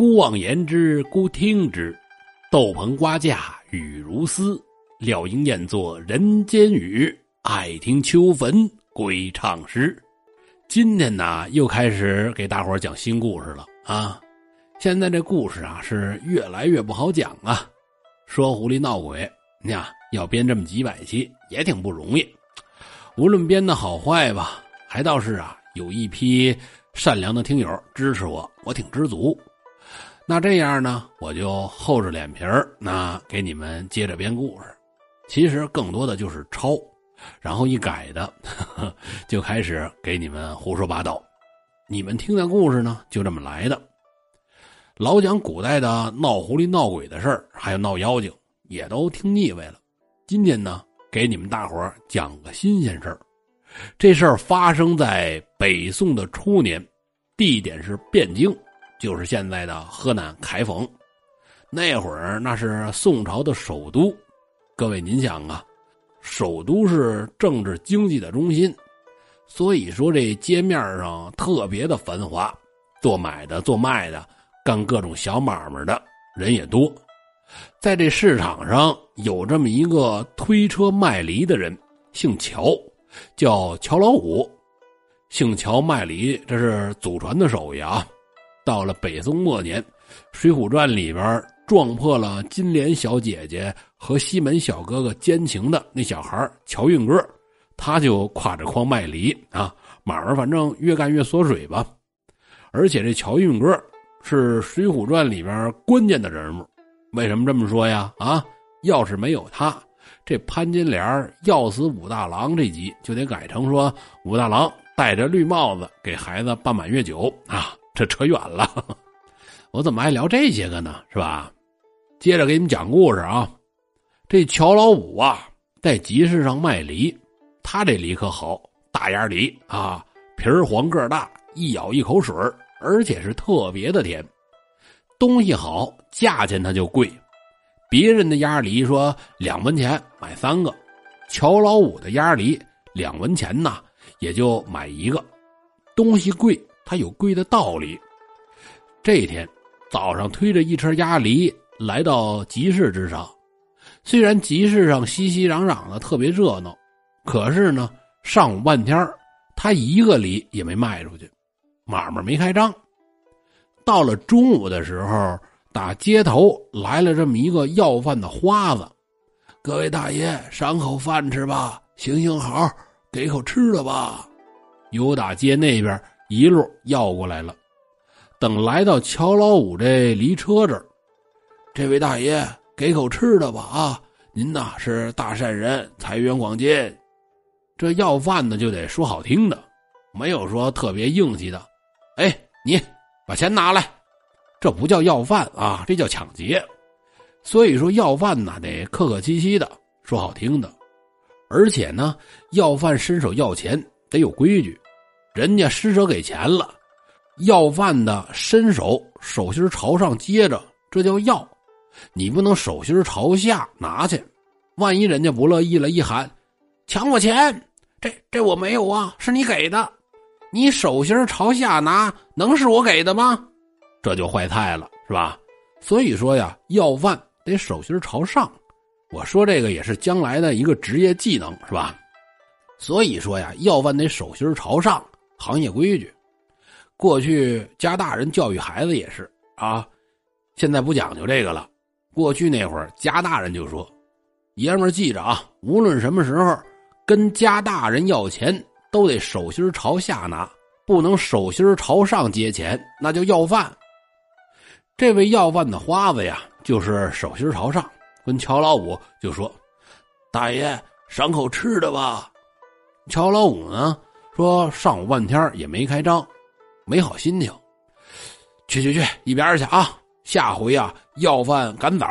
孤望言之，孤听之。豆棚瓜架雨如丝，料应验作人间语。爱听秋坟鬼唱诗。今天呢，又开始给大伙讲新故事了啊！现在这故事啊，是越来越不好讲啊。说狐狸闹鬼，呀，要编这么几百期也挺不容易。无论编的好坏吧，还倒是啊，有一批善良的听友支持我，我挺知足。那这样呢，我就厚着脸皮儿，那给你们接着编故事。其实更多的就是抄，然后一改的，就开始给你们胡说八道。你们听的故事呢，就这么来的。老讲古代的闹狐狸、闹鬼的事儿，还有闹妖精，也都听腻歪了。今天呢，给你们大伙讲个新鲜事儿。这事儿发生在北宋的初年，地点是汴京。就是现在的河南开封，那会儿那是宋朝的首都。各位您想啊，首都是政治经济的中心，所以说这街面上特别的繁华，做买的、做卖的、干各种小买卖的人也多。在这市场上有这么一个推车卖梨的人，姓乔，叫乔老五。姓乔卖梨，这是祖传的手艺啊。到了北宋末年，《水浒传》里边撞破了金莲小姐姐和西门小哥哥奸情的那小孩乔运哥，他就挎着筐卖梨啊，买卖反正越干越缩水吧。而且这乔运哥是《水浒传》里边关键的人物，为什么这么说呀？啊，要是没有他，这潘金莲要死武大郎这集就得改成说武大郎戴着绿帽子给孩子办满月酒啊。这扯远了，我怎么爱聊这些个呢？是吧？接着给你们讲故事啊。这乔老五啊，在集市上卖梨，他这梨可好，大芽梨啊，皮儿黄个大，一咬一口水而且是特别的甜。东西好，价钱它就贵。别人的鸭梨说两文钱买三个，乔老五的鸭梨两文钱呐，也就买一个。东西贵。他有贵的道理。这天早上推着一车鸭梨来到集市之上，虽然集市上熙熙攘攘的特别热闹，可是呢，上午半天他一个梨也没卖出去，买卖没开张。到了中午的时候，打街头来了这么一个要饭的花子：“各位大爷，赏口饭吃吧，行行好，给口吃的吧。”由打街那边。一路要过来了，等来到乔老五这离车这儿，这位大爷给口吃的吧啊！您呐是大善人，财源广进。这要饭的就得说好听的，没有说特别硬气的。哎，你把钱拿来，这不叫要饭啊，这叫抢劫。所以说要饭呐得客客气气的，说好听的，而且呢要饭伸手要钱得有规矩。人家施舍给钱了，要饭的伸手手心朝上接着，这叫要。你不能手心朝下拿去，万一人家不乐意了，一喊抢我钱，这这我没有啊，是你给的。你手心朝下拿，能是我给的吗？这就坏菜了，是吧？所以说呀，要饭得手心朝上。我说这个也是将来的一个职业技能，是吧？所以说呀，要饭得手心朝上。行业规矩，过去家大人教育孩子也是啊，现在不讲究这个了。过去那会儿，家大人就说：“爷们儿记着啊，无论什么时候跟家大人要钱，都得手心朝下拿，不能手心朝上接钱，那叫要饭。”这位要饭的花子呀，就是手心朝上，跟乔老五就说：“大爷，赏口吃的吧。”乔老五呢？说上午半天也没开张，没好心情。去去去，一边去啊！下回啊，要饭赶早。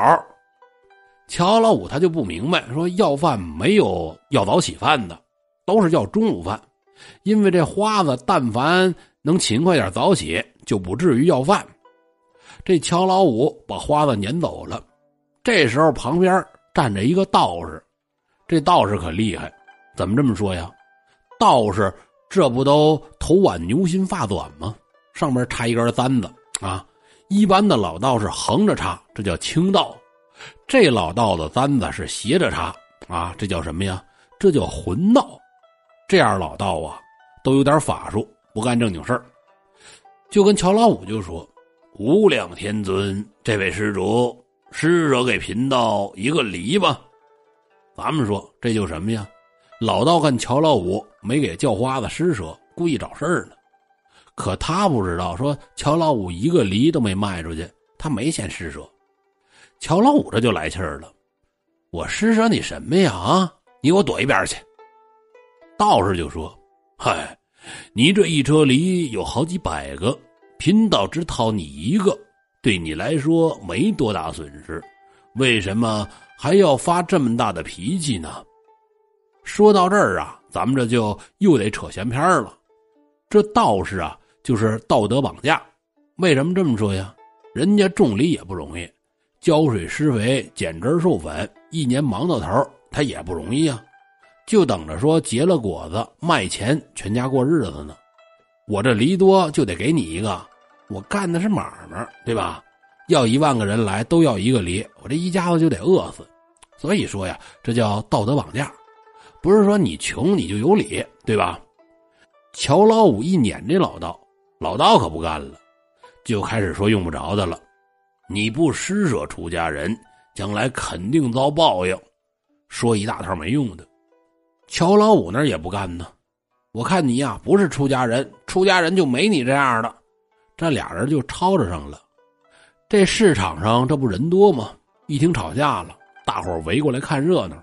乔老五他就不明白，说要饭没有要早起饭的，都是要中午饭。因为这花子但凡能勤快点早起，就不至于要饭。这乔老五把花子撵走了。这时候旁边站着一个道士，这道士可厉害，怎么这么说呀？道士。这不都头挽牛心发短吗？上面插一根簪子啊，一般的老道是横着插，这叫清道；这老道的簪子是斜着插啊，这叫什么呀？这叫混道。这样老道啊，都有点法术，不干正经事儿。就跟乔老五就说：“无量天尊，这位施主，施舍给贫道一个梨吧。”咱们说这就什么呀？老道看乔老五没给叫花子施舍，故意找事儿呢。可他不知道，说乔老五一个梨都没卖出去，他没钱施舍。乔老五这就来气儿了：“我施舍你什么呀？啊，你给我躲一边去！”道士就说：“嗨，你这一车梨有好几百个，贫道只讨你一个，对你来说没多大损失，为什么还要发这么大的脾气呢？”说到这儿啊，咱们这就又得扯闲篇了。这道士啊，就是道德绑架。为什么这么说呀？人家种梨也不容易，浇水施肥、剪枝授粉，一年忙到头，他也不容易啊。就等着说结了果子卖钱，全家过日子呢。我这梨多就得给你一个，我干的是买卖，对吧？要一万个人来都要一个梨，我这一家子就得饿死。所以说呀，这叫道德绑架。不是说你穷你就有理，对吧？乔老五一撵这老道，老道可不干了，就开始说用不着的了。你不施舍出家人，将来肯定遭报应。说一大套没用的。乔老五那也不干呢。我看你呀，不是出家人，出家人就没你这样的。这俩人就吵着上了。这市场上这不人多吗？一听吵架了，大伙围过来看热闹。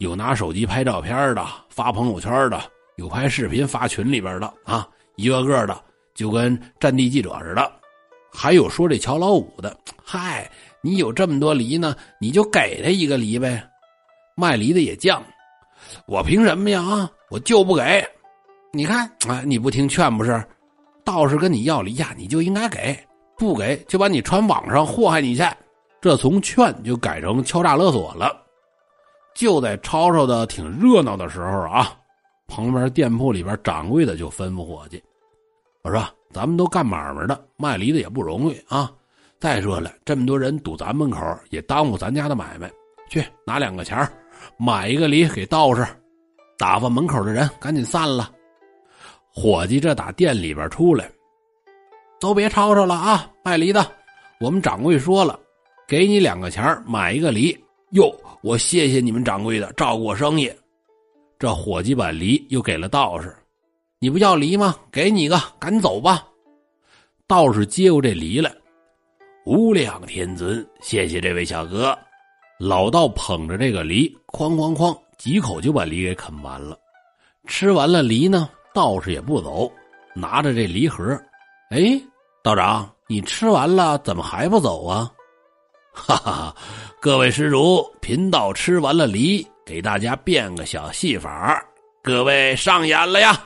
有拿手机拍照片的，发朋友圈的，有拍视频发群里边的啊，一个个的就跟战地记者似的。还有说这乔老五的，嗨，你有这么多梨呢，你就给他一个梨呗。卖梨的也犟，我凭什么呀？啊，我就不给。你看啊，你不听劝不是？道士跟你要梨呀，你就应该给，不给就把你传网上祸害你去。这从劝就改成敲诈勒索了。就在吵吵的挺热闹的时候啊，旁边店铺里边掌柜的就吩咐伙计：“我说咱们都干买卖的，卖梨的也不容易啊。再说了，这么多人堵咱门口，也耽误咱家的买卖。去拿两个钱买一个梨给道士，打发门口的人赶紧散了。”伙计这打店里边出来，都别吵吵了啊！卖梨的，我们掌柜说了，给你两个钱买一个梨。哟。我谢谢你们掌柜的照顾我生意，这伙计把梨又给了道士，你不要梨吗？给你一个，赶紧走吧。道士接过这梨来，无量天尊，谢谢这位小哥。老道捧着这个梨，哐哐哐几口就把梨给啃完了。吃完了梨呢，道士也不走，拿着这梨盒，哎，道长，你吃完了怎么还不走啊？哈哈哈。各位施主，贫道吃完了梨，给大家变个小戏法，各位上演了呀！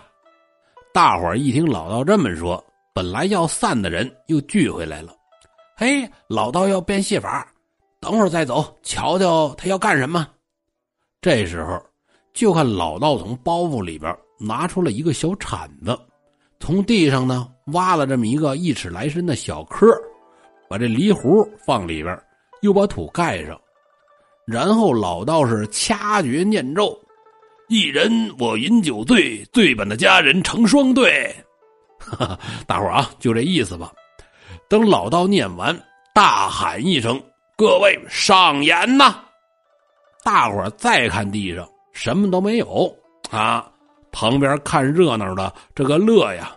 大伙儿一听老道这么说，本来要散的人又聚回来了。嘿，老道要变戏法，等会儿再走，瞧瞧他要干什么。这时候，就看老道从包袱里边拿出了一个小铲子，从地上呢挖了这么一个一尺来深的小坑，把这梨核放里边。又把土盖上，然后老道士掐诀念咒：“一人我饮酒醉，醉本的家人成双对。”，大伙啊，就这意思吧。等老道念完，大喊一声：“各位上演呐！”大伙再看地上，什么都没有啊。旁边看热闹的这个乐呀，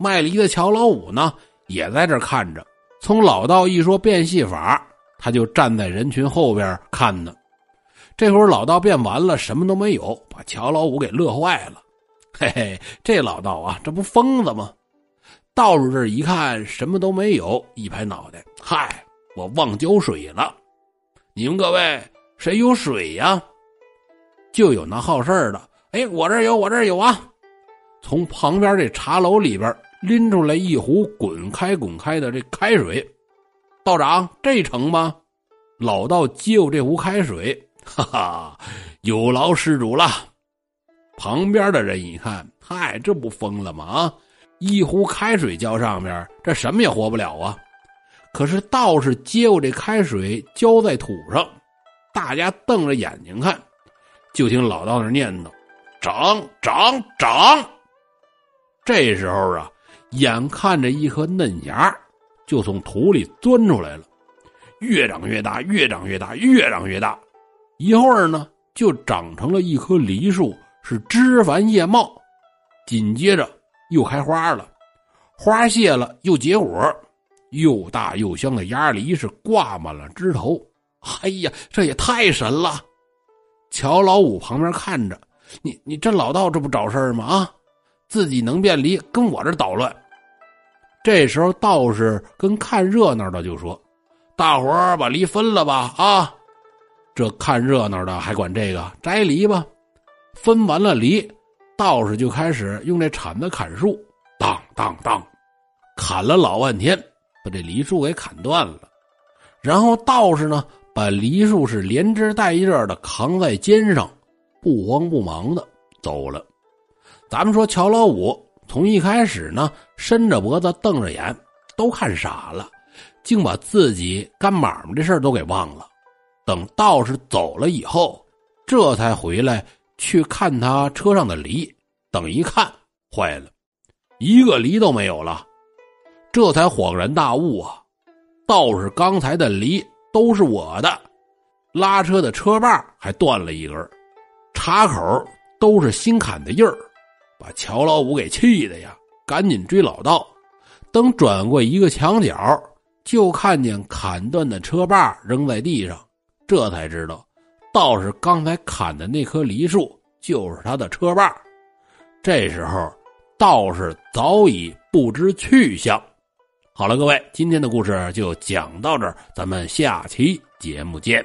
卖梨的乔老五呢，也在这看着。从老道一说变戏法。他就站在人群后边看呢，这会儿老道变完了，什么都没有，把乔老五给乐坏了。嘿嘿，这老道啊，这不疯子吗？道士这一看，什么都没有，一拍脑袋：“嗨，我忘浇水了。你们各位谁有水呀？”就有那好事的，哎，我这有，我这有啊！从旁边这茶楼里边拎出来一壶滚开滚开的这开水。道长，这成吗？老道接过这壶开水，哈哈，有劳施主了。旁边的人一看，嗨，这不疯了吗？啊，一壶开水浇上面，这什么也活不了啊！可是道士接过这开水浇在土上，大家瞪着眼睛看，就听老道那念叨：“长长长。”这时候啊，眼看着一颗嫩芽就从土里钻出来了，越长越大，越长越大，越长越大，一会儿呢，就长成了一棵梨树，是枝繁叶茂，紧接着又开花了，花谢了又结果。又大又香的鸭梨是挂满了枝头，哎呀，这也太神了！乔老五旁边看着，你你这老道这不找事吗？啊，自己能变梨，跟我这捣乱。这时候道士跟看热闹的就说：“大伙儿把梨分了吧！啊，这看热闹的还管这个摘梨吧？分完了梨，道士就开始用这铲子砍树，当当当，砍了老半天。”把这梨树给砍断了，然后道士呢，把梨树是连枝带叶的扛在肩上，不慌不忙的走了。咱们说乔老五从一开始呢，伸着脖子瞪着眼，都看傻了，竟把自己干买卖这事都给忘了。等道士走了以后，这才回来去看他车上的梨，等一看，坏了，一个梨都没有了。这才恍然大悟啊！道士刚才的梨都是我的，拉车的车把还断了一根，插口都是新砍的印儿，把乔老五给气的呀！赶紧追老道，等转过一个墙角，就看见砍断的车把扔在地上，这才知道道士刚才砍的那棵梨树就是他的车把。这时候，道士早已不知去向。好了，各位，今天的故事就讲到这儿，咱们下期节目见。